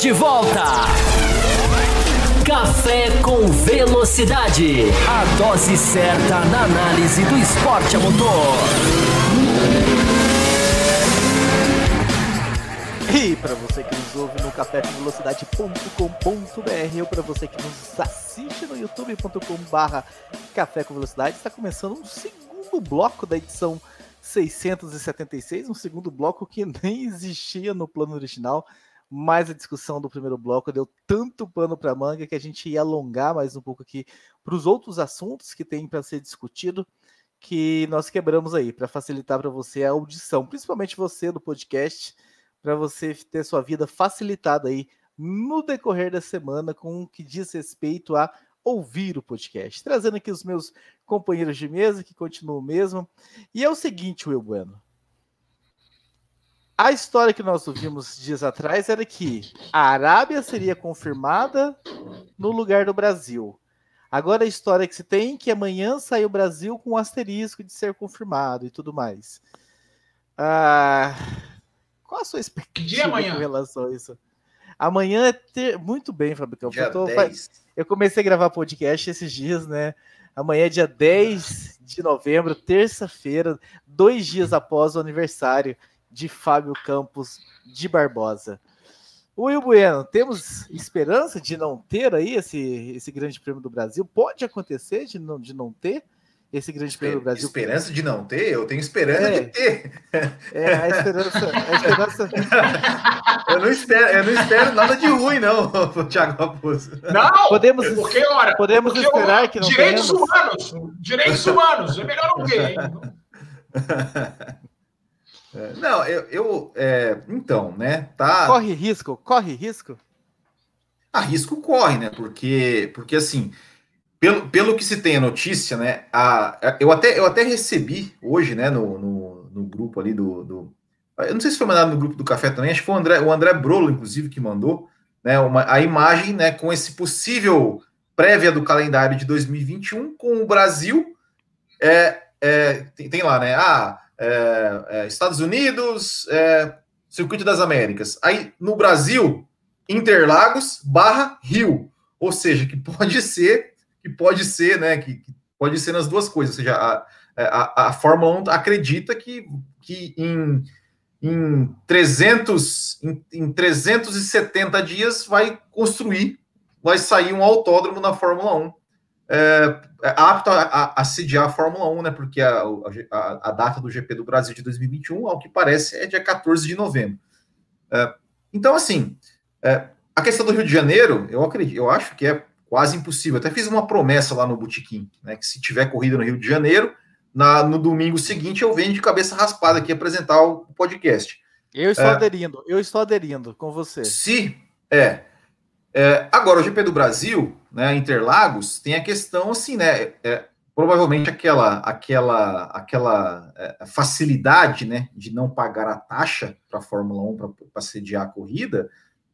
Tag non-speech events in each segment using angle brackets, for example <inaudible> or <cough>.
de volta. Café com Velocidade. A dose certa na análise do esporte a motor. E para você que nos ouve no cafécomvelocidade.com.br ou para você que nos assiste no youtube.com/barra Café com Velocidade, está começando um segundo bloco da edição 676, um segundo bloco que nem existia no plano original, mas a discussão do primeiro bloco deu tanto pano para manga que a gente ia alongar mais um pouco aqui para os outros assuntos que tem para ser discutido, que nós quebramos aí para facilitar para você a audição, principalmente você do podcast para você ter sua vida facilitada aí no decorrer da semana com o que diz respeito a ouvir o podcast. Trazendo aqui os meus companheiros de mesa, que continuam mesmo. E é o seguinte, Will Bueno. A história que nós ouvimos dias atrás era que a Arábia seria confirmada no lugar do Brasil. Agora a história que se tem é que amanhã sai o Brasil com um asterisco de ser confirmado e tudo mais. Ah, qual a sua expectativa amanhã? com relação a isso? Amanhã é ter... muito bem, Fabricão. Eu, tô- 10. eu comecei a gravar podcast esses dias, né? Amanhã é dia 10 de novembro, terça-feira, dois dias após o aniversário de Fábio Campos de Barbosa. Will Bueno, temos esperança de não ter aí esse, esse grande prêmio do Brasil? Pode acontecer de não, de não ter esse grande prêmio do Brasil? Esperança de não ter? Eu tenho esperança É. de ter. É, a esperança, a esperança <laughs> Eu não espero, eu não espero nada de ruim, não, <laughs> Thiago Raposo. Não! Podemos- porque, ora, podemos porque, esperar ó, que não Direitos tenhamos. humanos! Direitos humanos! É melhor não ter, hein? <laughs> É, Não, eu, eu, é, então, né, tá, corre risco, corre risco. a risco corre, né, porque, porque assim, pelo, pelo que se tem a notícia, né, a, a- eu, até, eu até recebi hoje, né, no, no, no grupo ali do, do, eu não sei se foi mandado no grupo do café também, acho que foi o André, o André Brolo, inclusive, que mandou, né, uma, a imagem, né, com esse possível prévia do calendário de 2021 com o Brasil, é, é, tem, tem lá, né, ah, é, é, Estados Unidos, é, Circuito das Américas. Aí, no Brasil, Interlagos barra Rio. Ou seja, que pode ser, que pode ser, né? Que, que pode ser nas duas coisas. Ou seja, a, a, a Fórmula 1 acredita que, que em, em, 300, em, em 370 dias vai construir, vai sair um autódromo na Fórmula 1. É, é apto a, a, a sediar a Fórmula 1, né? Porque a, a, a data do GP do Brasil de 2021, ao que parece, é dia 14 de novembro. É, então, assim, é, a questão do Rio de Janeiro, eu acredito, eu acho que é quase impossível. Eu até fiz uma promessa lá no Botequim, né? Que se tiver corrida no Rio de Janeiro, na, no domingo seguinte eu venho de cabeça raspada aqui apresentar o podcast. Eu estou É. aderindo, eu estou aderindo com você. Se é, é, agora o GP do Brasil, né, Interlagos, tem a questão assim, né? é, provavelmente aquela aquela aquela é, facilidade, né, de não pagar a taxa para a Fórmula 1 para sediar a corrida,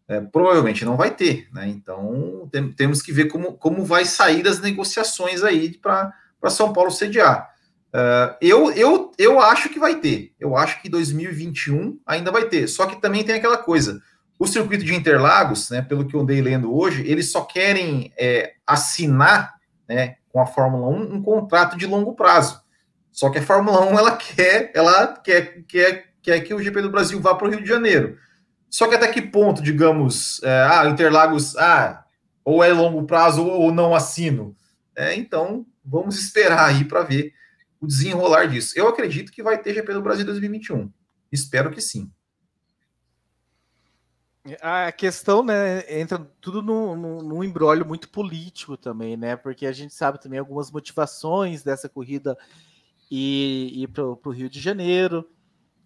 é, provavelmente não vai ter, né? Então tem- temos que ver como, como vai sair das negociações aí para São Paulo sediar. É, eu, eu, eu acho que vai ter. Eu acho que 2021 ainda vai ter. Só que também tem aquela coisa. O circuito de Interlagos, né, pelo que eu andei lendo hoje, eles só querem é, assinar né, com a Fórmula 1 um contrato de longo prazo. Só que a Fórmula 1 ela quer, ela quer, quer, quer que o GP do Brasil vá para o Rio de Janeiro. Só que até que ponto, digamos, é, ah, Interlagos, ah, ou é longo prazo ou, não assino. É, então, vamos esperar aí para ver o desenrolar disso. Eu acredito que vai ter GP do Brasil 2021. Espero que sim. A questão, né, entra tudo num, num, embrólio muito político também, né? Porque a gente sabe também algumas motivações dessa corrida e ir para o Rio de Janeiro,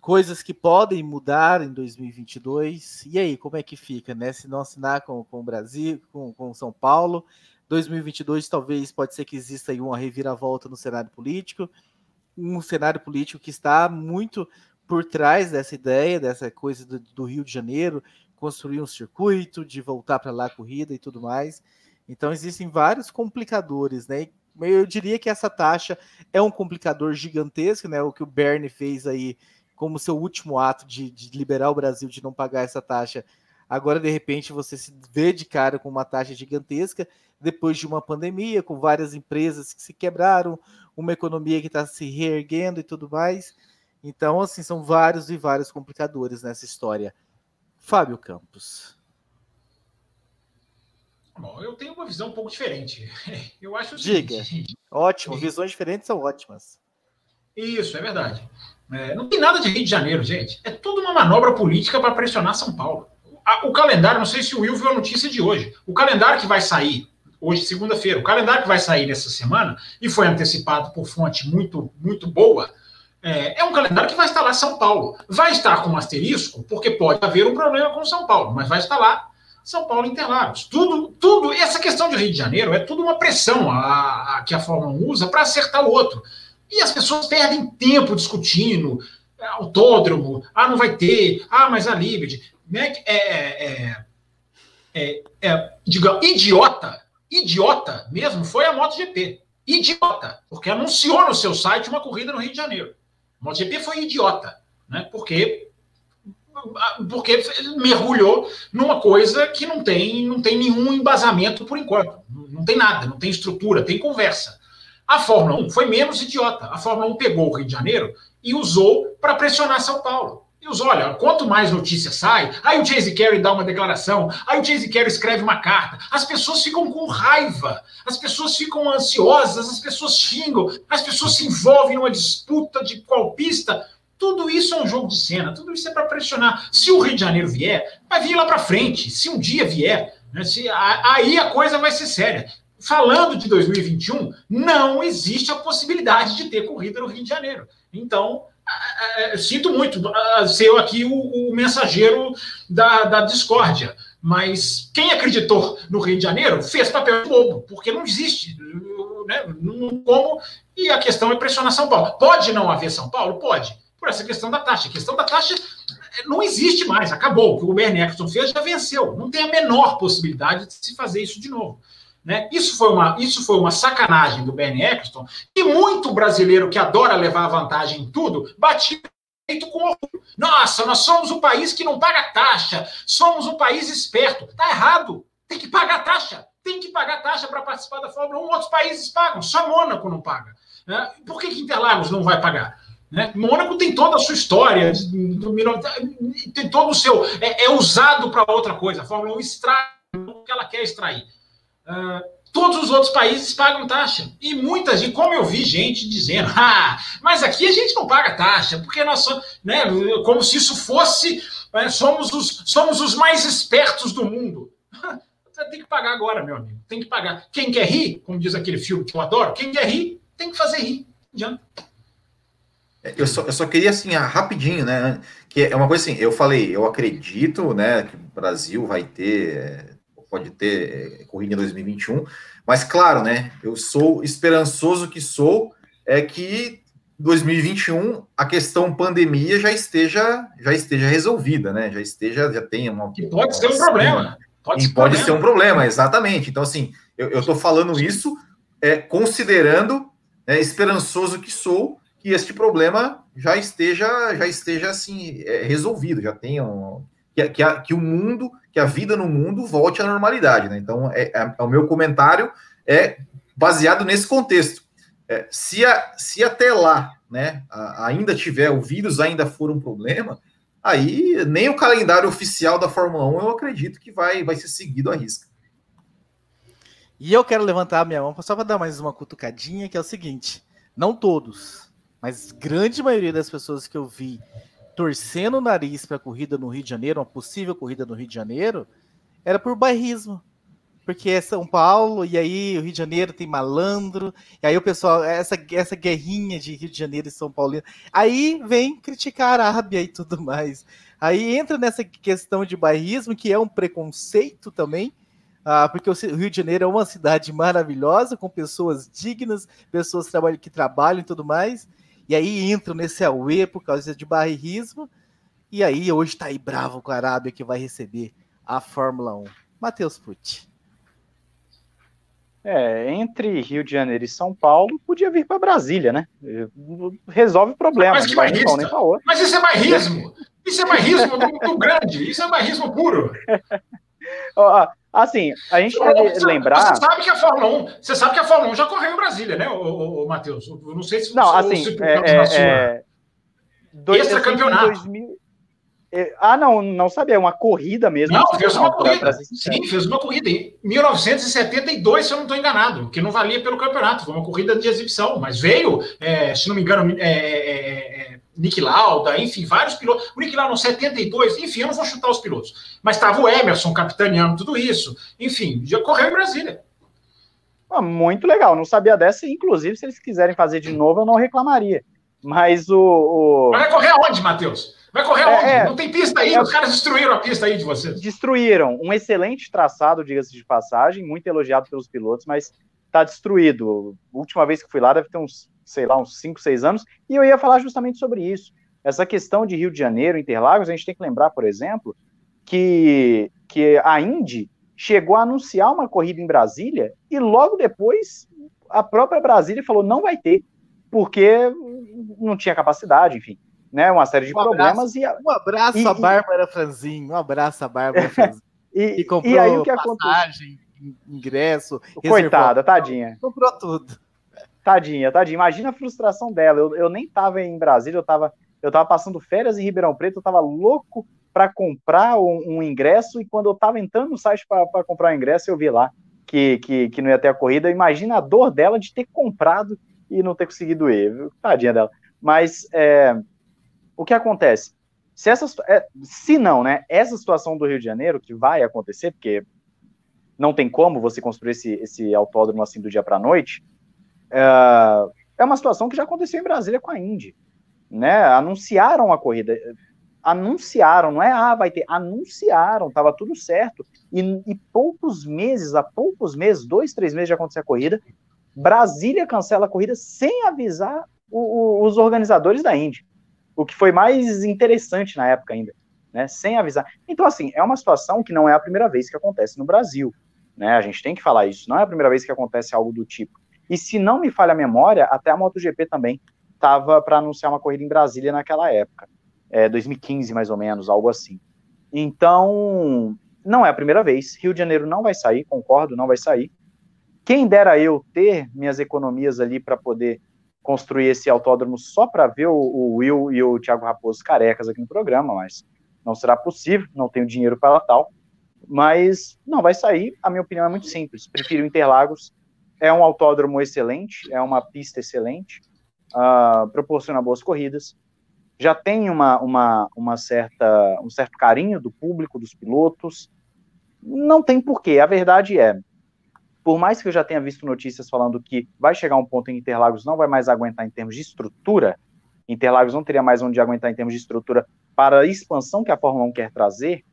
coisas que podem mudar em 2022. E aí, como é que fica, né? Se não assinar com, com o Brasil, com, com São Paulo, 2022 talvez pode ser que exista aí uma reviravolta no cenário político, um cenário político que está muito por trás dessa ideia, dessa coisa do, do Rio de Janeiro, construir um circuito, de voltar para lá a corrida e tudo mais. Então existem vários complicadores, né? Eu diria que essa taxa é um complicador gigantesco, né? O que o Bernie fez aí como seu último ato de, de liberar o Brasil de não pagar essa taxa, Agora, de repente, você se vê de cara com uma taxa gigantesca depois de uma pandemia, com várias empresas que se quebraram, uma economia que está se reerguendo e tudo mais. Então, assim, são vários e vários complicadores nessa história. Fábio Campos. Bom, eu tenho uma visão um pouco diferente. <laughs> Eu acho o Diga. Seguinte, Ótimo, visões diferentes são ótimas. Isso, é verdade. É, não tem nada de Rio de Janeiro, gente. É tudo uma manobra política para pressionar São Paulo. O calendário, não sei se o Will viu a notícia de hoje. O calendário que vai sair hoje, segunda-feira, o calendário que vai sair nessa semana, e foi antecipado por fonte muito, muito boa, é, é, um calendário que vai estar lá São Paulo. Vai estar com um asterisco, porque pode haver um problema com São Paulo, mas vai estar lá São Paulo Interlagos. Tudo, tudo, essa questão de Rio de Janeiro é tudo uma pressão a, a que a Fórmula 1 usa para acertar o outro. E as pessoas perdem tempo discutindo, é, autódromo, ah, não vai ter, ah, mas a Liberty. Né? É, é, é, é, diga, idiota, idiota mesmo foi a MotoGP. Idiota, porque anunciou no seu site uma corrida no Rio de Janeiro. A MotoGP foi idiota, né? Porque porque mergulhou numa coisa que não tem, não tem nenhum embasamento por enquanto. Não tem nada, não tem estrutura, tem conversa. A Fórmula 1 foi menos idiota. A Fórmula 1 pegou o Rio de Janeiro e usou para pressionar São Paulo. Os olha, quanto mais notícia sai, aí o Chase Carey dá uma declaração, aí o Chase Carey escreve uma carta, as pessoas ficam com raiva, as pessoas ficam ansiosas, as pessoas xingam, as pessoas se envolvem numa disputa de qual pista. Tudo isso é um jogo de cena, tudo isso é para pressionar. Se o Rio de Janeiro vier, vai vir lá para frente. Se um dia vier, né, se, aí a coisa vai ser séria. Falando de 2021, não existe a possibilidade de ter corrida no Rio de Janeiro. Então, sinto muito ser eu aqui o, o mensageiro da, da, discórdia, mas quem acreditou no Rio de Janeiro fez papel de bobo, porque não existe. Né? Não, como, e a questão é pressionar São Paulo. Pode não haver São Paulo? Pode, por essa questão da taxa. A questão da taxa não existe mais, acabou. O que o Bernie Eccleston fez já venceu. Não tem a menor possibilidade de se fazer isso de novo. Né? Isso, foi uma, isso foi uma sacanagem do Bernie Eccleston, e muito brasileiro que adora levar vantagem em tudo, batia com orgulho. Nossa, nós somos um país que não paga taxa, somos um país esperto. Tá errado. Tem que pagar taxa. Tem que pagar taxa para participar da Fórmula 1. Outros países pagam, só Mônaco não paga. Né? Por que, que Interlagos não vai pagar? Né? Mônaco tem toda a sua história, tem todo o seu. É, é usado para outra coisa. A Fórmula 1 extrai o que ela quer extrair. Uh, todos os outros países pagam taxa. E muitas, e como eu vi gente dizendo, ah, mas aqui a gente não paga taxa, porque nós somos, né, como se isso fosse, né, somos, os, somos os mais espertos do mundo. <laughs> tem que pagar agora, meu amigo, tem que pagar. Quem quer rir, como diz aquele filme que eu adoro, quem quer rir, tem que fazer rir. Não adianta. Eu só, eu só queria, assim, ah, rapidinho, né? Que é uma coisa assim, eu falei, eu acredito, né, que o Brasil vai ter pode ter é, corrida em 2021. Mas, claro, né? Eu sou esperançoso que sou, é que 2021 a questão pandemia já esteja já esteja resolvida, né? Já esteja, já tenha uma. Que pode ser um problema. Pode, ser, pode ser um problema, exatamente. Então, assim, eu estou falando isso é, considerando, é, esperançoso que sou, que este problema já esteja já esteja assim é, resolvido, já tenha um, que, que, a, que o mundo que a vida no mundo volte à normalidade. Né? Então, é, é, é, o meu comentário é baseado nesse contexto. É, se, a, se até lá né, a, ainda tiver, o vírus ainda for um problema, aí nem o calendário oficial da Fórmula 1 eu acredito que vai, vai ser seguido à risca. E eu quero levantar a minha mão só para dar mais uma cutucadinha, que é o seguinte: não todos, mas grande maioria das pessoas que eu vi torcendo o nariz para a corrida no Rio de Janeiro, uma possível corrida no Rio de Janeiro, era por bairrismo. Porque é São Paulo, e aí o Rio de Janeiro tem malandro, e aí o pessoal, essa, essa guerrinha de Rio de Janeiro e São Paulo. Aí vem criticar a Arábia e tudo mais. Aí entra nessa questão de bairrismo, que é um preconceito também, ah, porque o Rio de Janeiro é uma cidade maravilhosa, com pessoas dignas, pessoas que trabalham e tudo mais. E aí entram nesse AUE por causa de barrismo. E aí hoje tá aí bravo com a Arábia que vai receber a Fórmula 1. Matheus Pucci. É, entre Rio de Janeiro e São Paulo, podia vir para Brasília, né? Resolve o problema. Mas, que vai nem pra. Mas isso é bairrismo. Isso é bairrismo muito grande, isso é bairrismo puro. <laughs> Assim, a gente deve você, lembrar. Você sabe que a Fórmula 1, você sabe que a Fórmula 1 já correu em Brasília, né, o, Matheus? Não sei se Não, assim, se é, é, é, dois, Extra campeonato. 2000, é, ah, não, não sabia, é uma corrida mesmo. Não, fez uma corrida. Sim, fez uma corrida em 1972, se eu não estou enganado, que não valia pelo campeonato, foi uma corrida de exibição, mas veio, é, se não me engano, é, é, é Nick Lauda, enfim, vários pilotos. O Nick Lauda, 72, enfim, eu não vou chutar os pilotos, mas estava o Emerson capitaneando tudo isso, enfim, já correu em Brasília. Ah, muito legal, não sabia dessa, inclusive, se eles quiserem fazer de novo, eu não reclamaria. Mas o. o... Mas vai correr aonde, Matheus? Vai correr aonde? É, não tem pista aí, é, os caras destruíram a pista aí de vocês. Destruíram. Um excelente traçado, diga-se de passagem, muito elogiado pelos pilotos, mas está destruído. A última vez que fui lá deve ter uns, sei lá, uns 5, 6 anos, e eu ia falar justamente sobre isso. Essa questão de Rio de Janeiro, Interlagos, a gente tem que lembrar, por exemplo, que, que a Indy chegou a anunciar uma corrida em Brasília e logo depois a própria Brasília falou não vai ter, porque não tinha capacidade, enfim né? Uma série de um problemas. Abraço, e a, um abraço e, a Bárbara Franzin, um abraço a Bárbara <laughs> Franzin. e, comprou e aí o que passagem, aconteceu? ingresso. Coitada, tadinha. Comprou tudo. Tadinha, tadinha. Imagina a frustração dela. Eu, eu nem tava em Brasília, eu tava, eu tava passando férias em Ribeirão Preto, eu tava louco para comprar um, um, ingresso, e quando eu tava entrando no site para comprar o ingresso, eu vi lá que, que, que não ia ter a corrida. Imagina a dor dela de ter comprado e não ter conseguido ir. Viu? Tadinha dela. Mas é, o que acontece? Se, essa, é, se não, né, essa situação do Rio de Janeiro, que vai acontecer, porque não tem como você construir esse, esse autódromo assim do dia para a noite, é, é uma situação que já aconteceu em Brasília com a Indy. Né? Anunciaram a corrida, anunciaram, não é ah, vai ter, anunciaram, estava tudo certo. E, e, poucos meses, há poucos meses, dois, três meses de acontecer a corrida, Brasília cancela a corrida sem avisar o, o, os organizadores da Indy o que foi mais interessante na época ainda, né, sem avisar. Então, assim, é uma situação que não é a primeira vez que acontece no Brasil, né, a gente tem que falar isso, não é a primeira vez que acontece algo do tipo. E se não me falha a memória, até a MotoGP também estava para anunciar uma corrida em Brasília naquela época, é, 2015 mais ou menos, algo assim. Então, não é a primeira vez, Rio de Janeiro não vai sair, concordo, não vai sair. Quem dera eu ter minhas economias ali para poder construir esse autódromo só para ver o, o, Will e o Thiago Raposo carecas aqui no programa, mas não será possível, não tenho dinheiro para tal. Mas não vai sair, a minha opinião é muito simples. Prefiro Interlagos, é um autódromo excelente, é uma pista excelente, uh, proporciona boas corridas, já tem uma, uma, uma certa, um certo carinho do público, dos pilotos. Não tem porquê, a verdade é, por mais que eu já tenha visto notícias falando que vai chegar um ponto em que Interlagos não vai mais aguentar em termos de estrutura, Interlagos não teria mais onde aguentar em termos de estrutura para a expansão que a Fórmula 1 quer trazer,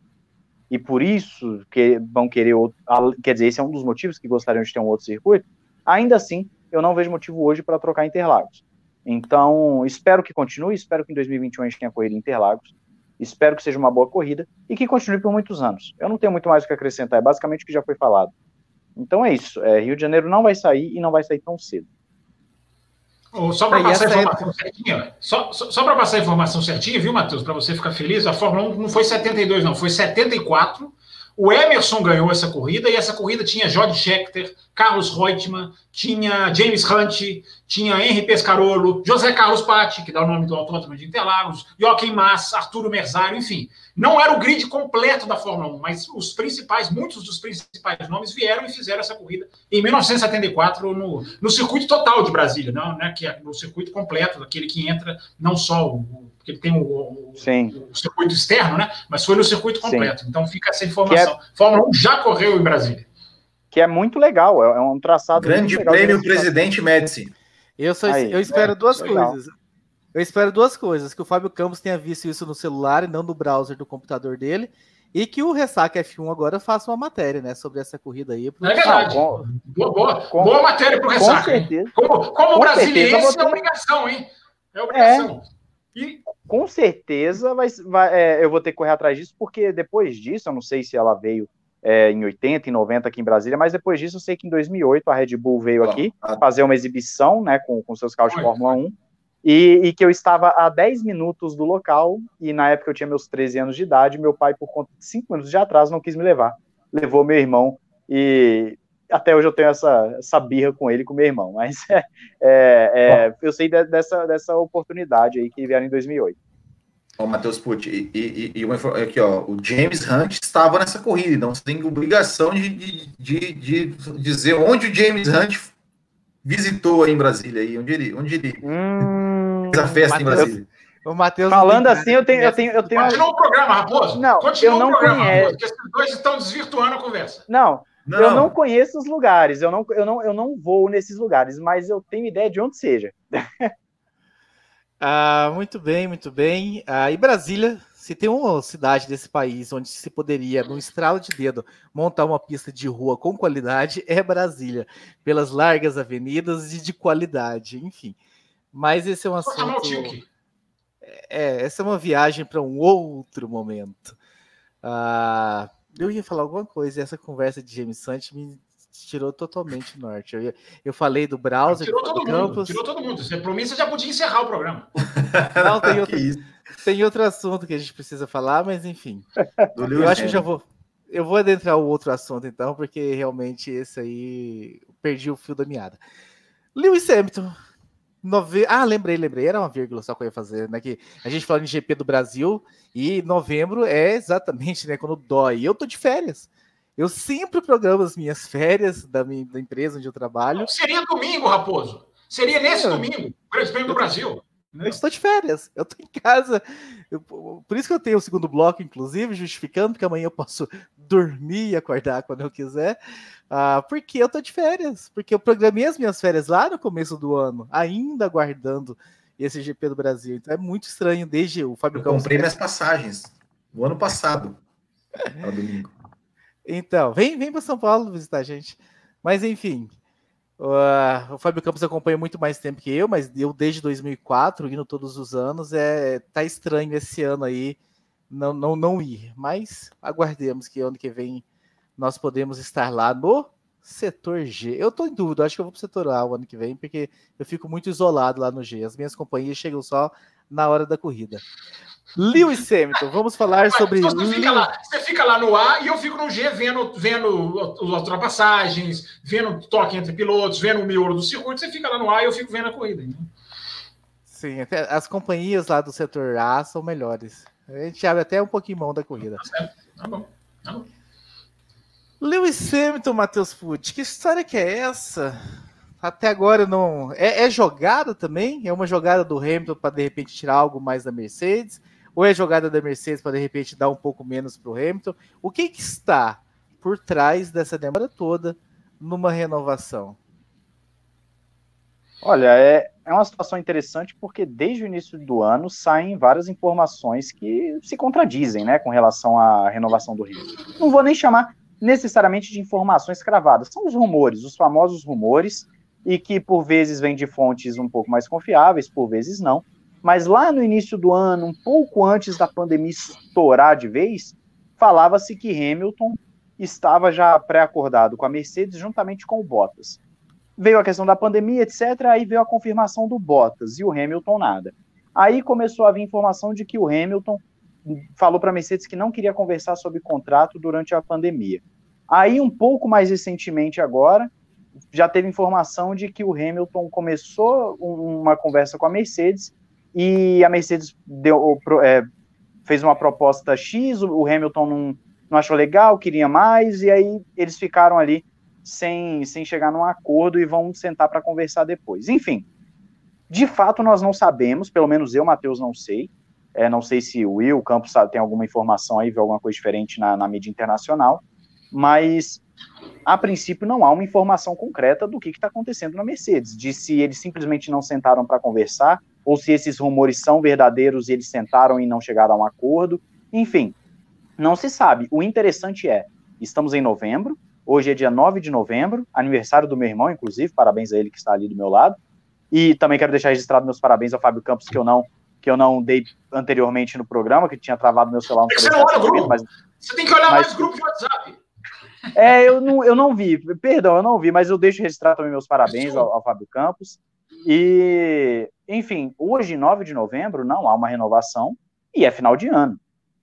e por isso que vão querer outro, quer dizer, esse é um dos motivos que gostariam de ter um outro circuito, ainda assim, eu não vejo motivo hoje para trocar Interlagos. Então, espero que continue, espero que em 2021 a gente tenha corrida em Interlagos, espero que seja uma boa corrida e que continue por muitos anos. Eu não tenho muito mais o que acrescentar, é basicamente o que já foi falado. Então é isso. É, Rio de Janeiro não vai sair e não vai sair tão cedo. Oh, só para passar a informação é... certinha, só, só, só para passar a informação certinha, viu, Matheus? Para você ficar feliz, a Fórmula 1 não foi 72, não, foi 74. O Emerson ganhou essa corrida e essa corrida tinha George Scheckter, Carlos Reutemann, tinha James Hunt, tinha Henry Pescarolo, José Carlos Patti, que dá o nome do Autódromo de Interlagos, Joaquim Massa, Arturo Merzário, enfim. Não era o grid completo da Fórmula 1, mas os principais, muitos dos principais nomes vieram e fizeram essa corrida em 1974 no, no circuito total de Brasília, não, né, que é no circuito completo, aquele que entra não só o porque ele tem o, o, o, circuito externo, né? Mas foi no circuito completo. Sim. Então fica essa informação. É... Fórmula 1 já correu em Brasília. Que é muito legal, é, é um traçado. Grande prêmio Presidente Médici. Eu, só, Aí, eu espero é, duas legal. coisas. Eu espero duas coisas: que o Fábio Campos tenha visto isso no celular e não no browser do computador dele. E que o Ressaca F1 agora faça uma matéria, né, sobre essa corrida aí. Pro... É verdade. Ah, boa, boa, com, boa matéria para o Ressaca. Com certeza. Como, como brasileiro, é obrigação, hein? É obrigação. É. E com certeza vai, vai é, eu vou ter que correr atrás disso, porque depois disso, eu não sei se ela veio é, em 80 e 90 aqui em Brasília, mas depois disso eu sei que em 2008 a Red Bull veio aqui fazer uma exibição né, com, com seus carros de Fórmula 1 e, e, que eu estava a 10 minutos do local, e na época eu tinha meus 13 anos de idade, meu pai, por conta de 5 minutos de atraso, não quis me levar. Levou meu irmão, e até hoje eu tenho essa, essa birra com ele, com meu irmão, mas <laughs> é, é, é, eu sei de, dessa, dessa oportunidade aí que vieram em 2008. Ó, Matheus Pucci, e, e, e uma, aqui, ó, o James Hunt estava nessa corrida, então você tem obrigação de, de, de, de dizer onde o James Hunt visitou aí em Brasília, aí, onde ele, onde ele hum, fez a festa Mateus, em Brasília. O Matheus Falando assim, eu tenho, eu tenho, eu tenho. Continua o programa, Raposo. Não, Continua eu não o programa, conheço. Raposo, porque esses dois estão desvirtuando a conversa. Não, não, eu não conheço os lugares, eu não, eu, não, eu não vou nesses lugares, mas eu tenho ideia de onde seja. <laughs> ah, muito bem, muito bem. Ah, e Brasília, se tem uma cidade desse país onde se poderia, num estralo de dedo, montar uma pista de rua com qualidade, é Brasília, pelas largas avenidas e de qualidade, enfim. Mas esse é um assunto. É, essa é uma viagem para um outro momento. Ah, eu ia falar alguma coisa, e essa conversa de James Hunt me tirou totalmente o norte. Eu, ia, eu falei do browser. Tirou todo mundo, Campos. tirou todo mundo. Você, por mim, você já podia encerrar o programa. Não, tem <laughs> outro, tem outro assunto que a gente precisa falar, mas enfim. eu acho que já vou. Eu vou adentrar o outro assunto, então, porque realmente esse aí perdi o fio da meada. Lewis Hamilton. Nove... Ah, lembrei, lembrei. Era uma vírgula só que eu ia fazer, né? Que a gente falando em GP do Brasil e novembro é exatamente né, quando dói. Eu tô de férias. Eu sempre programo as minhas férias da, minha, da empresa onde eu trabalho. Não, seria domingo, Raposo. Seria nesse domingo, o Grande Prêmio do Brasil. Eu estou de férias, eu estou em casa. Eu, por isso que eu tenho o segundo bloco, inclusive, justificando que amanhã eu posso dormir e acordar quando eu quiser. Uh, porque eu estou de férias. Porque eu programei as minhas férias lá no começo do ano, ainda aguardando esse GP do Brasil. Então é muito estranho desde o Fábio Eu comprei minhas passagens no ano passado. <laughs> Para domingo. Então, vem, vem para São Paulo visitar a gente. Mas enfim, uh, o Fábio Campos acompanha muito mais tempo que eu, mas eu desde 2004, indo todos os anos, é tá estranho esse ano aí não, não, não ir. Mas aguardemos que ano que vem nós podemos estar lá no setor G. Eu tô em dúvida, acho que eu vou pro setor A o ano que vem, porque eu fico muito isolado lá no G. As minhas companhias chegam só na hora da corrida. Lewis Hamilton, vamos falar sobre. Você, fica lá, você fica lá no A e eu fico no G vendo, vendo as ultrapassagens, vendo toque entre pilotos, vendo o miolo do circuito. Você fica lá no A e eu fico vendo a corrida. Né? Sim, as companhias lá do setor A são melhores. A gente abre até um pouquinho mão da corrida. Tá tá bom. Tá bom. Lewis Hamilton, Matheus Pucci, que história que é essa? Até agora não. É, é jogada também? É uma jogada do Hamilton para de repente tirar algo mais da Mercedes? Ou é jogada da Mercedes para de repente dar um pouco menos para o Hamilton? O que, que está por trás dessa demora toda numa renovação? Olha, é, é uma situação interessante porque desde o início do ano saem várias informações que se contradizem, né, com relação à renovação do Rio. Não vou nem chamar necessariamente de informações cravadas, são os rumores, os famosos rumores, e que por vezes vêm de fontes um pouco mais confiáveis, por vezes não. Mas lá no início do ano, um pouco antes da pandemia estourar de vez, falava-se que Hamilton estava já pré-acordado com a Mercedes juntamente com o Bottas. Veio a questão da pandemia, etc. Aí veio a confirmação do Bottas e o Hamilton nada. Aí começou a vir informação de que o Hamilton falou para a Mercedes que não queria conversar sobre contrato durante a pandemia. Aí, um pouco mais recentemente, agora, já teve informação de que o Hamilton começou uma conversa com a Mercedes e a Mercedes deu, é, fez uma proposta X, o Hamilton não, não achou legal, queria mais, e aí eles ficaram ali sem, sem chegar num acordo e vão sentar para conversar depois. Enfim, de fato nós não sabemos, pelo menos eu, Matheus, não sei, é, não sei se o Will, o Campos sabe, tem alguma informação aí, vê alguma coisa diferente na, na mídia internacional, mas a princípio não há uma informação concreta do que está acontecendo na Mercedes, de se eles simplesmente não sentaram para conversar, ou se esses rumores são verdadeiros e eles sentaram e não chegaram a um acordo. Enfim, não se sabe. O interessante é, estamos em novembro, hoje é dia 9 de novembro, aniversário do meu irmão, inclusive, parabéns a ele que está ali do meu lado. E também quero deixar registrado meus parabéns ao Fábio Campos, que eu não que eu não dei anteriormente no programa, que tinha travado meu celular. Você não olha o grupo. Mas, você tem que olhar mas, mais grupo de WhatsApp. É, eu não, eu não vi, perdão, eu não vi, mas eu deixo registrar também meus parabéns ao, ao Fábio Campos. E, enfim, hoje, 9 de novembro, não há uma renovação e é final de ano,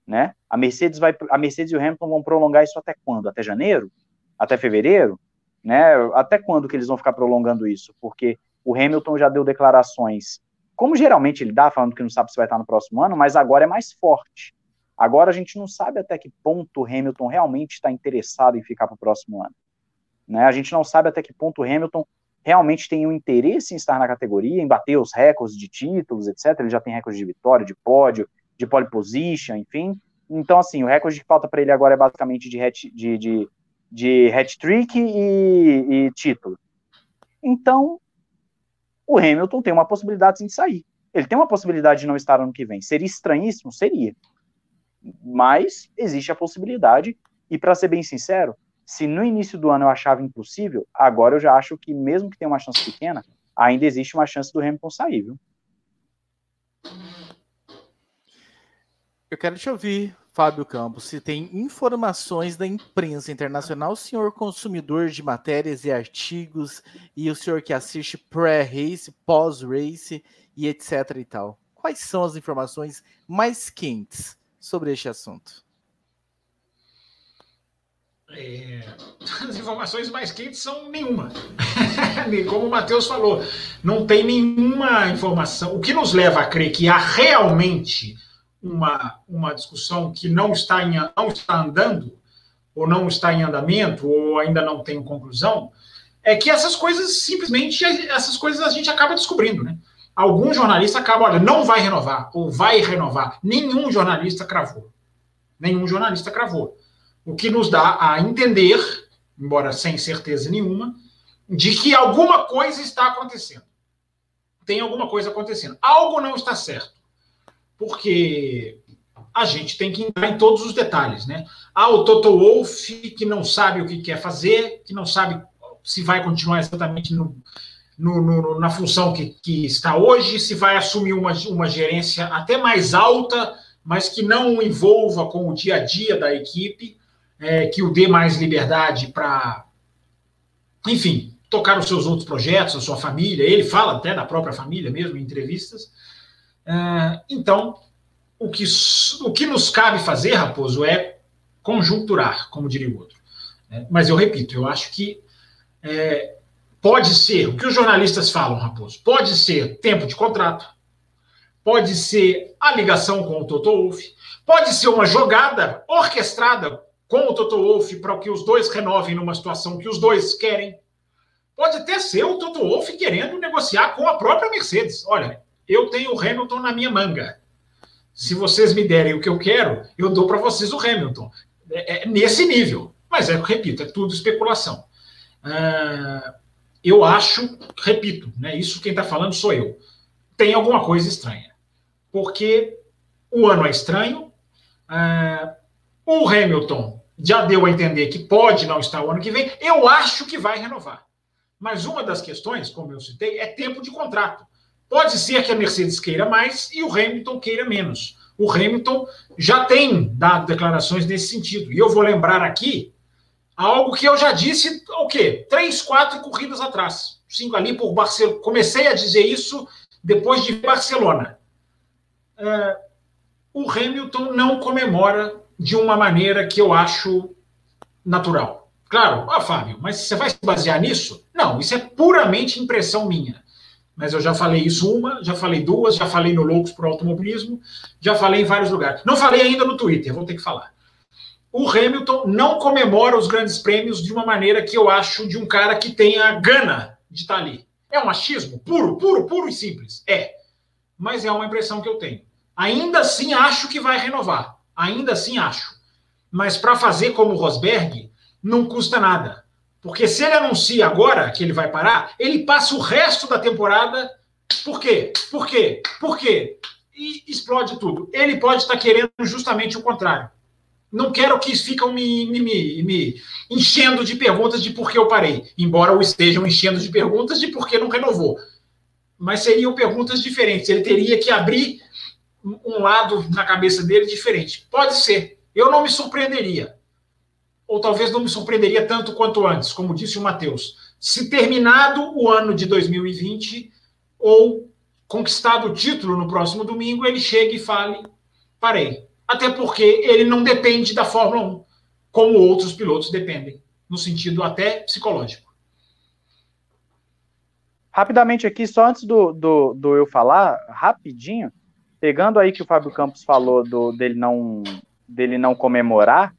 né? A Mercedes vai, a Mercedes e o Hamilton vão prolongar isso até quando? Até janeiro? Até fevereiro? Né? Até quando que eles vão ficar prolongando isso? Porque o Hamilton já deu declarações, como geralmente ele dá, falando que não sabe se vai estar no próximo ano, mas agora é mais forte. Agora a gente não sabe até que ponto o Hamilton realmente está interessado em ficar para o próximo ano. Né? A gente não sabe até que ponto o Hamilton realmente tem um interesse em estar na categoria, em bater os recordes de títulos, etc. Ele já tem recorde de vitória, de pódio, de pole position, enfim. Então, assim, o recorde que falta para ele agora é basicamente de de, de, de hat trick e, e título. Então, o Hamilton tem uma possibilidade de sair. Ele tem uma possibilidade de não estar ano que vem. Seria estranhíssimo? Seria. Mas existe a possibilidade. E para ser bem sincero, se no início do ano eu achava impossível, agora eu já acho que, mesmo que tenha uma chance pequena, ainda existe uma chance do Hamilton sair, viu? Eu quero te ouvir, Fábio Campos, se tem informações da imprensa internacional, senhor consumidor de matérias e artigos, e o senhor que assiste pré-race, pós-race e etc e tal. Quais são as informações mais quentes sobre este assunto? É, <laughs> as informações mais quentes são nenhuma. <laughs> Como o Matheus falou, não tem nenhuma informação. O que nos leva a crer que há realmente uma, uma discussão que não está, em, não está andando, ou não está em andamento, ou ainda não tem conclusão, é que essas coisas simplesmente essas coisas a gente acaba descobrindo, né? Algum jornalista acaba, olha, não vai renovar, ou vai renovar. Nenhum jornalista cravou. Nenhum jornalista cravou. O que nos dá a entender, embora sem certeza nenhuma, de que alguma coisa está acontecendo. Tem alguma coisa acontecendo. Algo não está certo porque a gente tem que entrar em todos os detalhes, né? Há o Toto Wolff que não sabe o que quer fazer, que não sabe se vai continuar exatamente no, no, no, na função que, que, está hoje, se vai assumir uma, uma gerência até mais alta, mas que não envolva com o dia a dia da equipe, é, que o dê mais liberdade para, enfim, tocar os seus outros projetos, a sua família. Ele fala até da própria família mesmo em entrevistas. É, então, o que, o que nos cabe fazer, Raposo, é conjunturar, como diria o outro. É, mas eu repito, eu acho que é, pode ser, o que os jornalistas falam, Raposo, pode ser tempo de contrato, pode ser a ligação com o Toto Wolff, pode ser uma jogada orquestrada com o Toto Wolff para que os dois renovem numa situação que os dois querem. Pode até ser o Toto Wolff querendo negociar com a própria Mercedes. Olha, eu tenho o Hamilton na minha manga. Se vocês me derem o que eu quero, eu dou para vocês o Hamilton. É, é, nesse nível. Mas, é, repito, é tudo especulação. Uh, eu acho, repito, né, isso quem está falando sou eu. Tem alguma coisa estranha. Porque o ano é estranho. Uh, o Hamilton já deu a entender que pode não estar o ano que vem. Eu acho que vai renovar. Mas uma das questões, como eu citei, é tempo de contrato. Pode ser que a Mercedes queira mais e o Hamilton queira menos. O Hamilton já tem dado declarações nesse sentido. E eu vou lembrar aqui algo que eu já disse, o quê? Três, quatro corridas atrás. Cinco ali por Barcelona. Comecei a dizer isso depois de Barcelona. Uh, o Hamilton não comemora de uma maneira que eu acho natural. Claro, ah, Fábio, mas você vai se basear nisso? Não, isso é puramente impressão minha mas eu já falei isso uma, já falei duas, já falei no Loucos por Automobilismo, já falei em vários lugares. Não falei ainda no Twitter, vou ter que falar. O Hamilton não comemora os grandes prêmios de uma maneira que eu acho de um cara que tenha gana de estar ali. É um machismo puro, puro, puro e simples. É. Mas é uma impressão que eu tenho. Ainda assim acho que vai renovar. Ainda assim acho. Mas para fazer como o Rosberg, não custa nada. Porque se ele anuncia agora que ele vai parar, ele passa o resto da temporada. Por quê? Por quê? Por quê? E explode tudo. Ele pode estar querendo justamente o contrário. Não quero que ficam me, me, me, me enchendo de perguntas de por que eu parei. Embora o estejam enchendo de perguntas de por que não renovou. Mas seriam perguntas diferentes. Ele teria que abrir um lado na cabeça dele diferente. Pode ser. Eu não me surpreenderia ou talvez não me surpreenderia tanto quanto antes, como disse o Matheus. Se terminado o ano de 2020, ou conquistado o título no próximo domingo, ele chegue e fale: parei. Até porque ele não depende da Fórmula 1, como outros pilotos dependem, no sentido até psicológico. Rapidamente aqui, só antes do, do, do eu falar, rapidinho, pegando aí que o Fábio Campos falou do, dele, não, dele não comemorar,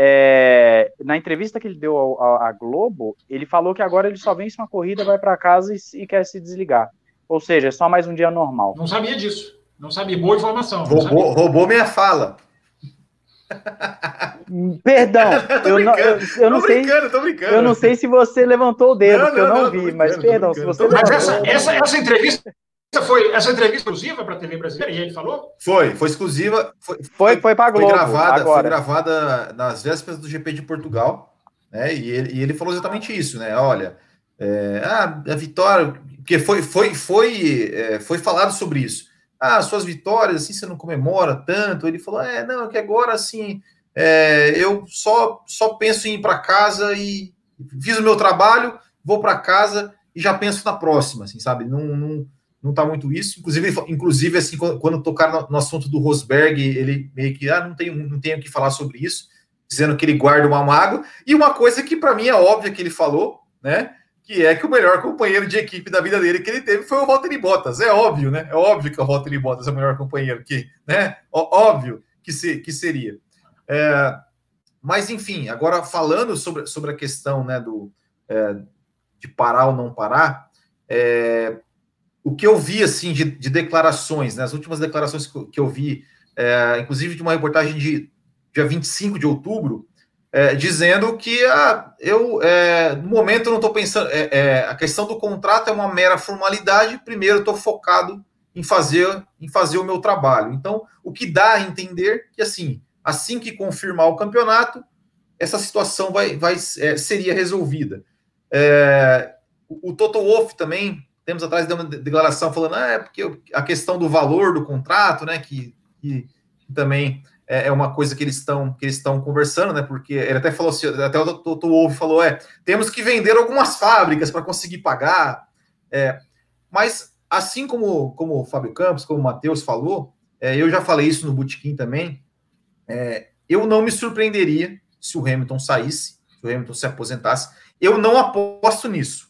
é, na entrevista que ele deu à Globo, ele falou que agora ele só vence uma corrida, vai para casa e, e, quer se desligar. Ou seja, é só mais um dia normal. Não sabia disso. Não sabia. Boa informação. Roubou, roubou minha fala. Perdão, <laughs> eu não, eu, eu não sei. Eu não sei se você levantou o dedo, não, não, eu não, não vi, mas perdão, se você. Mas essa, essa, essa entrevista essa foi essa entrevista exclusiva para a TV brasileira e ele falou? Foi, foi exclusiva. Foi, foi, foi para Globo. Foi gravada, agora. foi gravada nas vésperas do GP de Portugal, né? E ele, e ele falou exatamente isso, né? Olha, é, ah, a vitória, porque foi, foi, foi, é, foi falado sobre isso. Ah, suas vitórias, assim, você não comemora tanto. Ele falou, é, não, é que agora, assim, é, eu só, só penso em ir para casa e fiz o meu trabalho, vou para casa e já penso na próxima, assim, sabe? Não, não, não tá muito isso. Inclusive, inclusive assim, quando, tocaram no, assunto do Rosberg, ele meio que, ah, não tenho, não tenho que falar sobre isso, dizendo que ele guarda uma mágoa. E uma coisa que para mim é óbvia que ele falou, né? Que é que o melhor companheiro de equipe da vida dele que ele teve foi o Valtteri Bottas. É óbvio, né? É óbvio que o Valtteri Bottas é o melhor companheiro que, né? Óbvio que, se, que seria. É, mas, enfim, agora falando sobre, sobre a questão né, do, é, de parar ou não parar, é, o que eu vi assim de, de declarações, né, as últimas declarações que eu vi, é, inclusive de uma reportagem de dia 25 de outubro, é, dizendo que ah, eu, é, no momento, eu não estou pensando. É, é, a questão do contrato é uma mera formalidade. Primeiro, estou focado em fazer, em fazer o meu trabalho. Então, o que dá a entender que, assim, assim que confirmar o campeonato, essa situação vai, vai é, seria resolvida. o Toto Wolff também Tempos atrás deu uma declaração falando, ah, é porque a questão do valor do contrato, né, que, que também é, é uma coisa que eles estão que eles estão conversando, né? Porque ele até falou assim, até o Toto Wolff falou, é, temos que vender algumas fábricas para conseguir pagar. É, mas assim como, como o Fábio Campos, como o Matheus falou, é, eu já falei isso no Botequim também. É, eu não me surpreenderia se o Hamilton saísse, se o Hamilton se aposentasse. Eu não aposto nisso,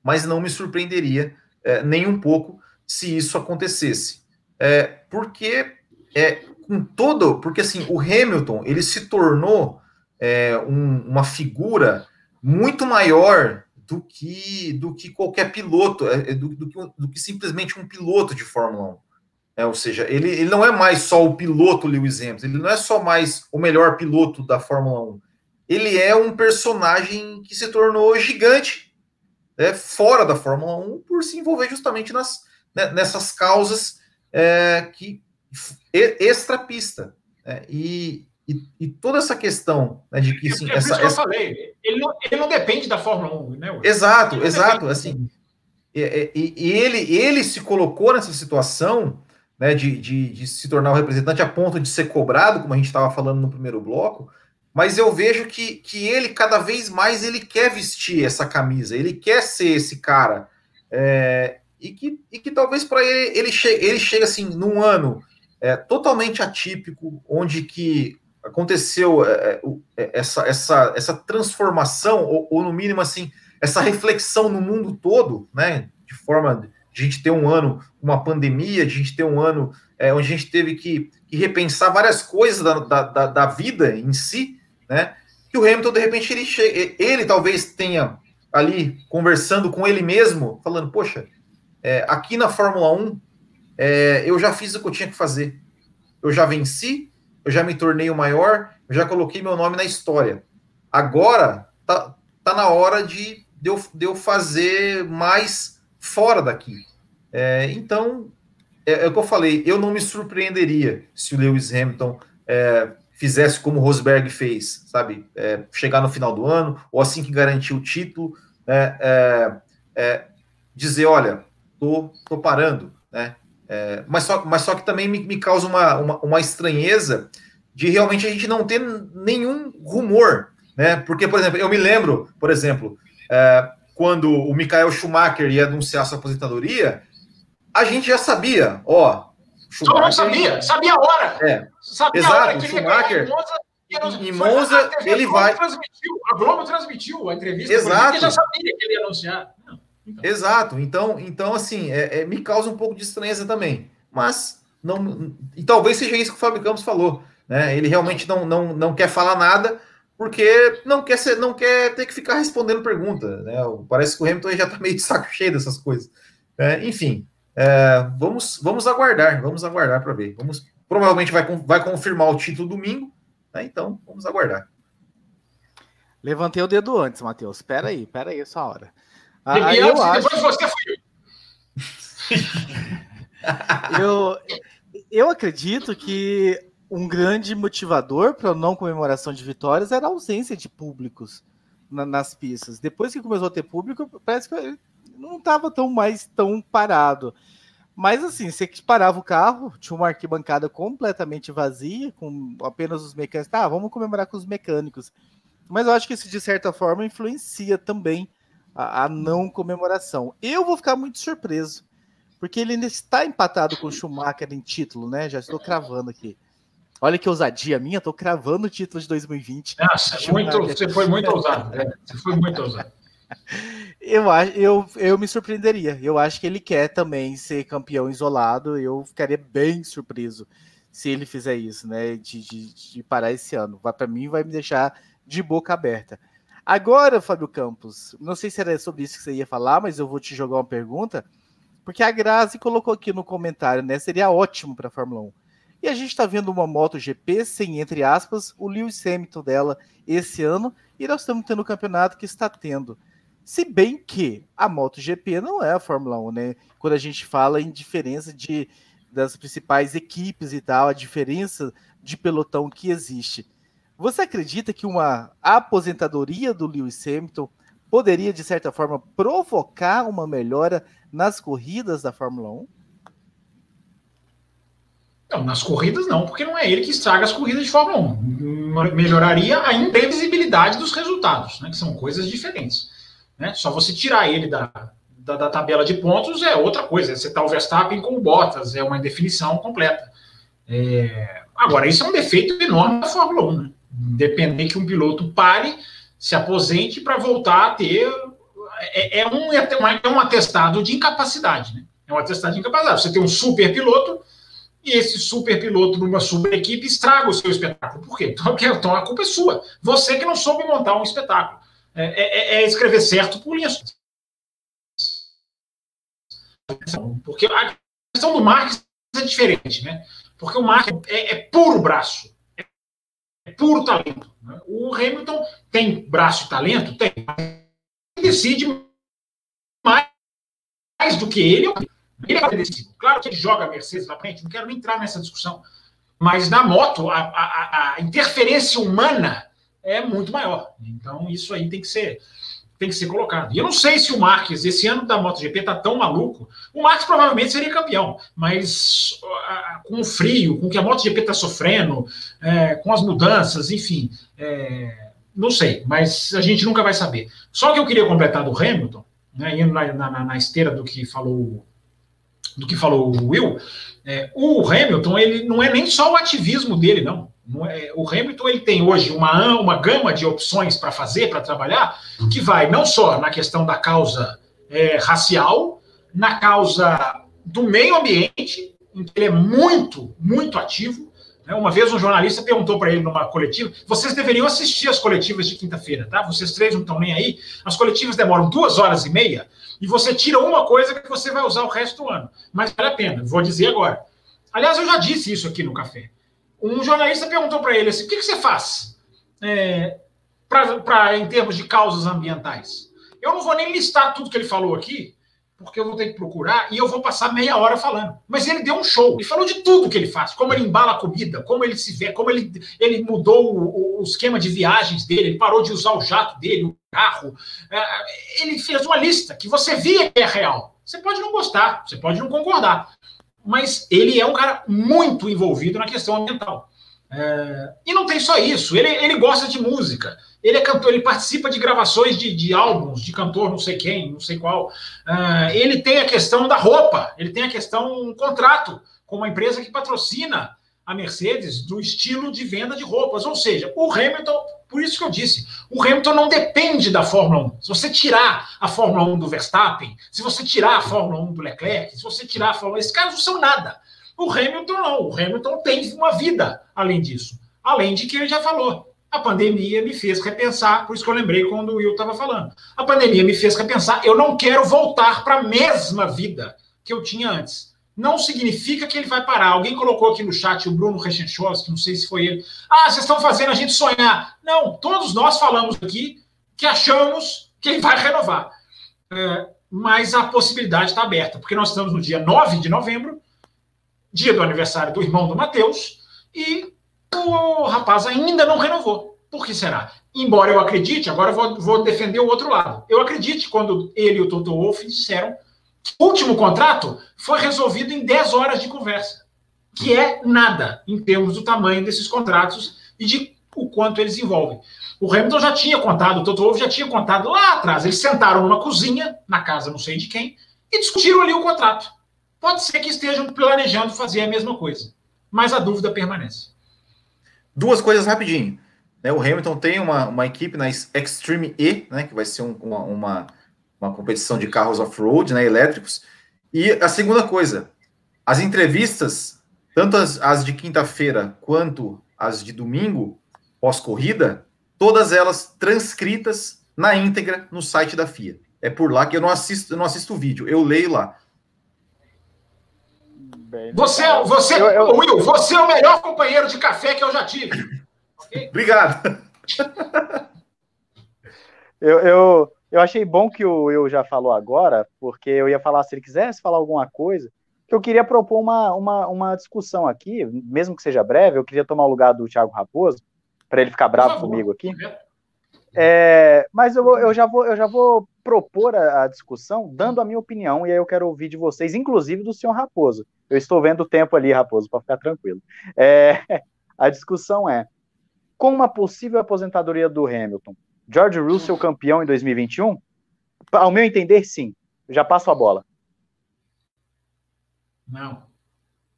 mas não me surpreenderia é, nem um pouco se isso acontecesse. É, porque é, com todo, porque assim, o Hamilton ele se tornou é, um, uma figura muito maior do que do que qualquer piloto, é, é do, do, que, do, que, simplesmente um piloto de Fórmula 1. É, ou seja, ele, ele não é mais só o piloto Lewis Hamilton, ele não é só mais o melhor piloto da Fórmula 1. Ele é um personagem que se tornou gigante é, fora da Fórmula 1 por se envolver justamente nas, né, nessas causas é, que extra-pista. Né, e, e, e, toda essa questão né, de que. É sim, é, essa, essa... eu falei, ele não, ele não depende da Fórmula 1, né? Exato, exato. Assim, e, e, e, ele, ele se colocou nessa situação né, de, de, de se tornar o um representante a ponto de ser cobrado, como a gente estava falando no primeiro bloco, mas eu vejo que, que ele cada vez mais ele quer vestir essa camisa, ele quer ser esse cara. É, e, que, e que talvez para ele ele, che ele chega assim num ano é, totalmente atípico, onde que aconteceu é, é, é, essa, essa, essa transformação, ou, ou, no mínimo assim, essa reflexão no mundo todo, né? De forma de a gente ter um ano, uma pandemia, de a gente ter um ano é, onde a gente teve que, que repensar várias coisas da, da, da, vida em si, né? Que o Hamilton, de repente, ele, chega, ele talvez tenha ali conversando com ele mesmo, falando: Poxa, é, aqui na Fórmula 1, é, eu já fiz o que eu tinha que fazer. Eu já venci, eu já me tornei o maior, eu já coloquei meu nome na história. Agora tá, tá na hora de, de, eu, de eu fazer mais fora daqui. É, então, é, é, o que eu falei, eu não me surpreenderia se o Lewis Hamilton é, fizesse como o Rosberg fez, sabe? É, chegar no final do ano, ou assim que garantir o título, né? É, é, dizer, olha, tô, tô parando, né? É, mas, só, mas só que também me, me causa uma, uma, uma, estranheza de realmente a gente não ter nenhum rumor, né? Porque, por exemplo, eu me lembro, por exemplo, é, quando o Michael Schumacher ia anunciar sua aposentadoria, a gente já sabia, ó. Schumacher, não sabia, sabia a hora. É. Sabia Exato, a hora que Schumacher. Em Monza, ele vai. A Globo transmitiu a entrevista. Exato. já sabia que ele ia anunciar. Então. Exato. Então, então assim, é, é, me causa um pouco de estranheza também. Mas não, e talvez seja isso que o Fábio Campos falou. Né? Ele realmente não, não, não quer falar nada porque não quer ser, não quer ter que ficar respondendo pergunta. Né? Parece que o Hamilton já está meio de saco cheio dessas coisas. É, enfim, é, vamos, vamos aguardar, vamos aguardar para ver. Vamos, provavelmente vai, vai confirmar o título domingo, né? então vamos aguardar. Levantei o dedo antes, Matheus. Espera aí, espera aí, essa hora. Ah, eu antes, acho... depois você foi. <laughs> eu, eu acredito que um grande motivador para a não comemoração de vitórias era a ausência de públicos na, nas pistas. Depois que começou a ter público, parece que não estava tão mais tão parado. Mas assim, você que parava o carro, tinha uma arquibancada completamente vazia, com apenas os mecânicos. Ah, vamos comemorar com os mecânicos. Mas eu acho que isso, de certa forma, influencia também a, a não comemoração. Eu vou ficar muito surpreso, porque ele ainda está empatado com o Schumacher em título, né? Já estou cravando aqui. Olha que ousadia minha, estou cravando o título de 2020. Nossa, muito, você foi muito ousado. Né? Você foi muito ousado. Eu, eu, eu me surpreenderia. Eu acho que ele quer também ser campeão isolado. Eu ficaria bem surpreso se ele fizer isso, né? De, de, de parar esse ano. Vai para mim, vai me deixar de boca aberta. Agora, Fábio Campos, não sei se era sobre isso que você ia falar, mas eu vou te jogar uma pergunta, porque a Grazi colocou aqui no comentário, né? Seria ótimo para a Fórmula 1. E a gente está vendo uma MotoGP sem, entre aspas, o Lewis Hamilton dela esse ano, e nós estamos tendo o campeonato que está tendo. Se bem que a MotoGP não é a Fórmula 1, né? Quando a gente fala em diferença de, das principais equipes e tal, a diferença de pelotão que existe. Você acredita que uma aposentadoria do Lewis Hamilton poderia, de certa forma, provocar uma melhora nas corridas da Fórmula 1? Não, nas corridas não, porque não é ele que estraga as corridas de Fórmula 1. Melhoraria a imprevisibilidade dos resultados, né, que são coisas diferentes. Né? Só você tirar ele da, da, da, tabela de pontos é outra coisa. Você tá o Verstappen com o Bottas, é uma indefinição completa. É... Agora, isso é um defeito enorme da Fórmula 1. Né? Depender que um piloto pare, se aposente para voltar a ter. É, é, um, é um atestado de incapacidade. Né? É um atestado de incapacidade. Você tem um super piloto e esse super piloto numa super equipe estraga o seu espetáculo. Por quê? Então a culpa é sua. Você que não soube montar um espetáculo. É, é, é escrever certo por isso. Porque a questão do Marx é diferente, né? Porque o Marx é, é puro braço, é, é puro talento. Né? O Hamilton tem braço e talento? Tem. Decide mais, mais do que ele. Ele é decisivo. Claro que ele joga a Mercedes na frente, não quero nem entrar nessa discussão. Mas na moto, a, a, a interferência humana é muito maior. Então, isso aí tem que ser tem que ser colocado. E eu não sei se o Marques, esse ano da MotoGP, tá tão maluco. O Marques provavelmente seria campeão, mas com o frio, com o que a MotoGP está sofrendo, é, com as mudanças, enfim, é, não sei, mas a gente nunca vai saber. Só que eu queria completar do Hamilton, né, indo na, na, na esteira do que falou do que falou o Will, é, o Hamilton ele não é nem só o ativismo dele, não. É, o Hamilton ele tem hoje uma, uma gama de opções para fazer, para trabalhar, que vai não só na questão da causa é, racial, na causa do meio ambiente, em que ele é muito, muito ativo. Né? Uma vez um jornalista perguntou para ele numa coletiva: vocês deveriam assistir as coletivas de quinta-feira, tá? Vocês três não estão nem aí. As coletivas demoram duas horas e meia e você tira uma coisa que você vai usar o resto do ano. Mas vale a pena, vou dizer agora. Aliás, eu já disse isso aqui no café um jornalista perguntou para ele assim: o que, que você faz é, pra, pra, em termos de causas ambientais? Eu não vou nem listar tudo que ele falou aqui, porque eu vou ter que procurar e eu vou passar meia hora falando. Mas ele deu um show, ele falou de tudo que ele faz, como ele embala a comida, como ele se vê, como ele, ele mudou o, o esquema de viagens dele, ele parou de usar o jato dele, carro. É, ele fez uma lista que você via que é real. Você pode não gostar, você pode não concordar, mas ele é um cara muito envolvido na questão ambiental. É, e não tem só isso, ele, ele gosta de música. Ele é cantor, ele participa de gravações de, de álbuns, de cantor não sei quem, não sei qual. Uh, ele tem a questão da roupa, ele tem a questão um contrato com uma empresa que patrocina a Mercedes do estilo de venda de roupas. Ou seja, o Hamilton, por isso que eu disse, o Hamilton não depende da Fórmula 1. Se você tirar a Fórmula 1 do Verstappen, se você tirar a Fórmula 1 do Leclerc, se você tirar a Fórmula 1, esses caras não são nada. O Hamilton não. O Hamilton tem uma vida além disso. Além de que ele já falou. A pandemia me fez repensar, por isso que eu lembrei quando o Will estava falando. A pandemia me fez repensar, eu não quero voltar para a mesma vida que eu tinha antes. Não significa que ele vai parar. Alguém colocou aqui no chat o Bruno Rechenchowski, não sei se foi ele. Ah, vocês estão fazendo a gente sonhar. Não, todos nós falamos aqui que achamos que ele vai renovar. É, mas a possibilidade está aberta, porque nós estamos no dia 9 de novembro, dia do aniversário do irmão do Matheus, e o rapaz ainda não renovou. Por que será? Embora eu acredite, agora eu vou, vou defender o outro lado. Eu acredite quando ele e o Toto Wolff disseram o último contrato foi resolvido em 10 horas de conversa, que é nada em termos do tamanho desses contratos e de o quanto eles envolvem. O Hamilton já tinha contado, o Toto Wolff já tinha contado lá atrás. Eles sentaram numa cozinha, na casa não sei de quem, e discutiram ali o contrato. Pode ser que estejam planejando fazer a mesma coisa, mas a dúvida permanece. Duas coisas rapidinho. Né, o Hamilton tem uma, uma equipe na Extreme E, né, que vai ser um, uma, uma, uma, competição de carros off-road, né, elétricos. E a segunda coisa, as entrevistas, tanto as, as de quinta-feira quanto as de domingo, pós-corrida, todas elas transcritas na íntegra no site da FIA. É por lá que eu não assisto, eu não assisto o vídeo, eu leio lá. Bem, você, é você, eu, eu... Will, você é o melhor companheiro de café que eu já tive. <laughs> Obrigado. eu, eu, eu achei bom que o Will já falou agora, porque eu ia falar, se ele quisesse falar alguma coisa, que eu queria propor uma, uma, uma discussão aqui, mesmo que seja breve, eu queria tomar o lugar do Thiago Raposo, para ele ficar bravo comigo aqui. É, mas eu, eu, já vou, eu já vou propor a, a, discussão dando a minha opinião, e aí eu quero ouvir de vocês, inclusive do senhor Raposo. Eu estou vendo o tempo ali, Raposo, para ficar tranquilo. É, <laughs> a discussão é: com uma possível aposentadoria do Hamilton, George Russell campeão em 2021? Ao meu entender, sim. Eu já passo a bola. Não.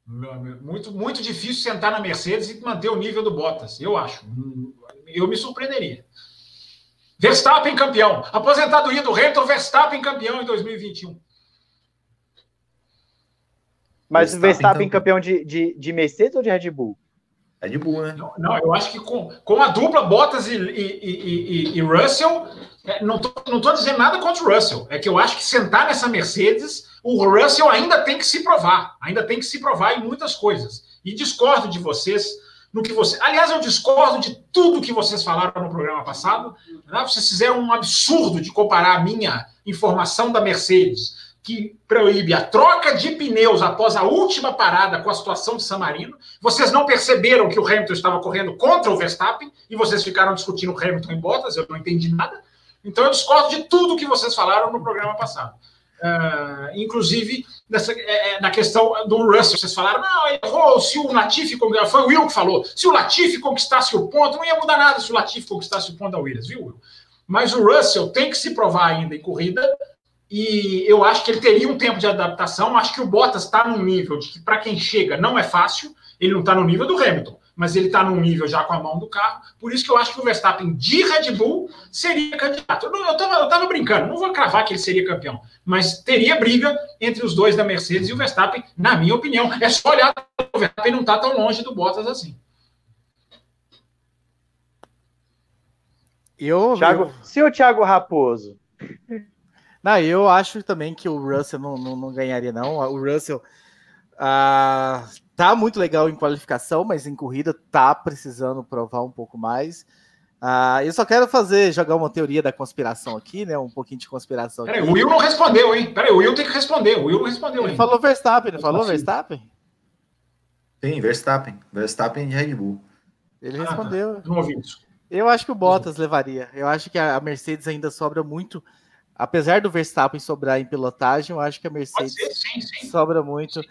Muito, muito difícil sentar na Mercedes e manter o nível do Bottas, eu acho. Eu me surpreenderia. Verstappen campeão. Aposentadoria do Hamilton, Verstappen campeão em 2021. Mas Verstappen, Verstappen campeão de, de, de Mercedes ou de Red Bull? Red Bull, né? Não, não, eu acho que com, com a dupla Bottas e, e, e, e Russell, é, não estou não tô dizendo nada contra o Russell. É que eu acho que sentar nessa Mercedes, o Russell ainda tem que se provar. Ainda tem que se provar em muitas coisas. E discordo de vocês no que você. Aliás, eu discordo de tudo que vocês falaram no programa passado. Né? Vocês fizeram um absurdo de comparar a minha informação da Mercedes que proíbe a troca de pneus após a última parada com a situação de San Marino. Vocês não perceberam que o Hamilton estava correndo contra o Verstappen e vocês ficaram discutindo o Hamilton em botas, eu não entendi nada. Então eu discordo de tudo que vocês falaram no programa passado. Uh, inclusive nessa, é, é, na questão do Russell, vocês falaram, não, errou, se o Latifi, foi o Will que falou, se o Latifi conquistasse o ponto, não ia mudar nada se o Latifi conquistasse o ponto da Williams, viu, Will? Mas o Russell tem que se provar ainda em corrida, e eu acho que ele teria um tempo de adaptação. Acho que o Bottas está num nível de que, para quem chega, não é fácil. Ele não está no nível do Hamilton, mas ele está num nível já com a mão do carro. Por isso que eu acho que o Verstappen de Red Bull seria candidato. Eu estava brincando, não vou cravar que ele seria campeão, mas teria briga entre os dois da Mercedes e o Verstappen, na minha opinião. É só olhar, o Verstappen não está tão longe do Bottas assim. Eu, Thiago, eu... Thiago Raposo, não, eu acho também que o Russell não, não, não ganharia, não. O Russell ah, tá muito legal em qualificação, mas em corrida tá precisando provar um pouco mais. Ah, eu só quero fazer, jogar uma teoria da conspiração aqui, né? Um pouquinho de conspiração. Peraí, o Will não respondeu, hein? Peraí, o Will tem que responder. O Will não respondeu, Ele falou Verstappen, não falou Verstappen? Sim, Verstappen. Verstappen e Red Bull. Ele ah, respondeu. Não ouvi isso. Eu acho que o Bottas levaria. Eu acho que a Mercedes ainda sobra muito apesar do Verstappen sobrar em pilotagem, eu acho que a Mercedes sim, sim. sobra muito.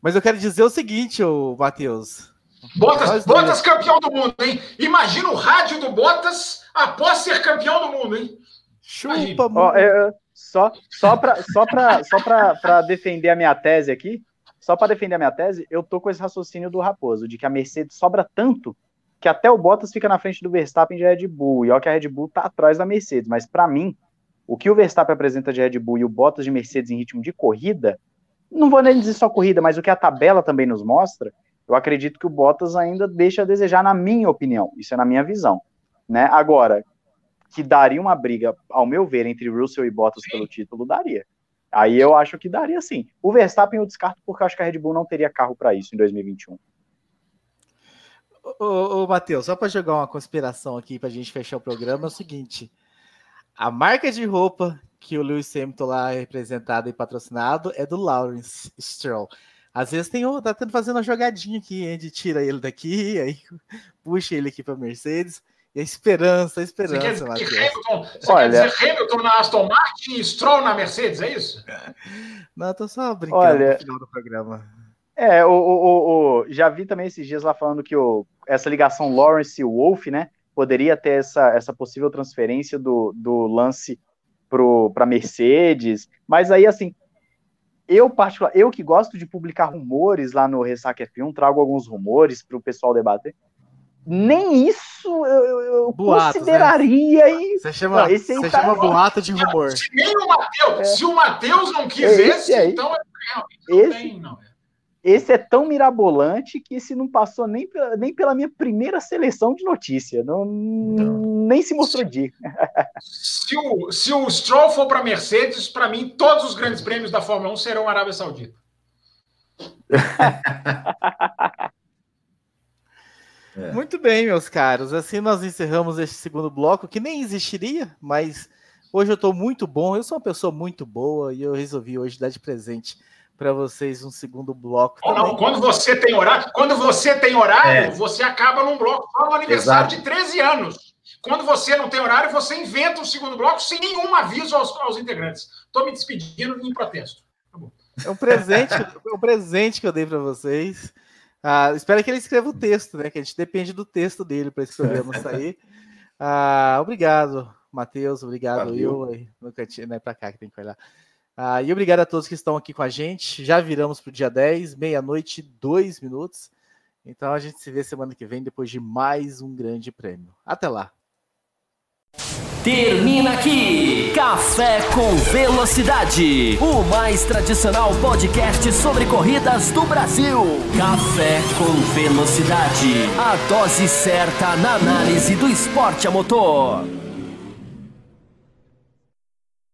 Mas eu quero dizer o seguinte, Matheus. Bottas, Bottas campeão do mundo, hein? Imagina o rádio do Bottas após ser campeão do mundo, hein? Chupa, oh, é, só só para só pra, só pra, defender a minha tese aqui, só para defender a minha tese, eu tô com esse raciocínio do Raposo, de que a Mercedes sobra tanto que até o Bottas fica na frente do Verstappen de Red Bull, e olha que a Red Bull tá atrás da Mercedes, mas para mim, o que o Verstappen apresenta de Red Bull e o Bottas de Mercedes em ritmo de corrida, não vou nem dizer só corrida, mas o que a tabela também nos mostra, eu acredito que o Bottas ainda deixa a desejar, na minha opinião. Isso é na minha visão. Né? Agora, que daria uma briga, ao meu ver, entre Russell e Bottas pelo título, daria. Aí eu acho que daria sim. O Verstappen eu descarto porque eu acho que a Red Bull não teria carro para isso em 2021. Ô, ô Matheus, só para jogar uma conspiração aqui para a gente fechar o programa, é o seguinte: a marca de roupa que o Lewis Hamilton lá é representado e patrocinado é do Lawrence Stroll. Às vezes tem o, tá tendo fazendo uma jogadinha aqui, a gente tira ele daqui, <laughs> aí puxa ele aqui para Mercedes. E a esperança, a esperança, você quer dizer, Hamilton, você Olha... quer dizer Hamilton na Aston Martin e Stroll na Mercedes, é isso? <laughs> Não, tô só brincando Olha... no final do programa. É, o, o, o, já vi também esses dias lá falando que o, essa ligação Lawrence e Wolf, né, poderia ter essa, essa possível transferência do, do lance para Mercedes, mas aí, assim, eu, particular, eu que gosto de publicar rumores lá no Ressaca F1, trago alguns rumores para o pessoal debater. Nem isso eu, eu Boatos, né? consideraria. Né? E... Você chama, não, esse você tá... chama boato de rumor. Se nem o Matheus, é. se o Matheus não quisesse, então é realmente esse, não, esse é tão mirabolante que esse não passou nem pela, nem pela minha primeira seleção de notícia. Não, não. Nem se mostrou de. Se o, se o Stroll for para Mercedes, para mim, todos os grandes prêmios da Fórmula 1 serão Arábia Saudita. <laughs> É. Muito bem, meus caros. Assim nós encerramos este segundo bloco, que nem existiria, mas hoje eu estou muito bom. Eu sou uma pessoa muito boa e eu resolvi hoje dar de presente para vocês um segundo bloco. Oh, não, quando você tem horário, quando você tem horário, é. você acaba num bloco só no aniversário Exato. de 13 anos. Quando você não tem horário, você inventa um segundo bloco sem nenhum aviso aos, aos integrantes. Estou me despedindo em protesto. Tá é um presente, <laughs> é um presente que eu dei para vocês. Ah, espero que ele escreva o texto, né? Que a gente depende do texto dele para esse programa <laughs> sair. Ah, obrigado, Matheus. Obrigado, Valeu. eu. No cantinho, né? Para cá que tem que olhar. Ah, e obrigado a todos que estão aqui com a gente. Já viramos para o dia 10, meia-noite, dois minutos. Então a gente se vê semana que vem depois de mais um grande prêmio. Até lá. Termina aqui Café com Velocidade, o mais tradicional podcast sobre corridas do Brasil. Café com Velocidade, a dose certa na análise do esporte a motor.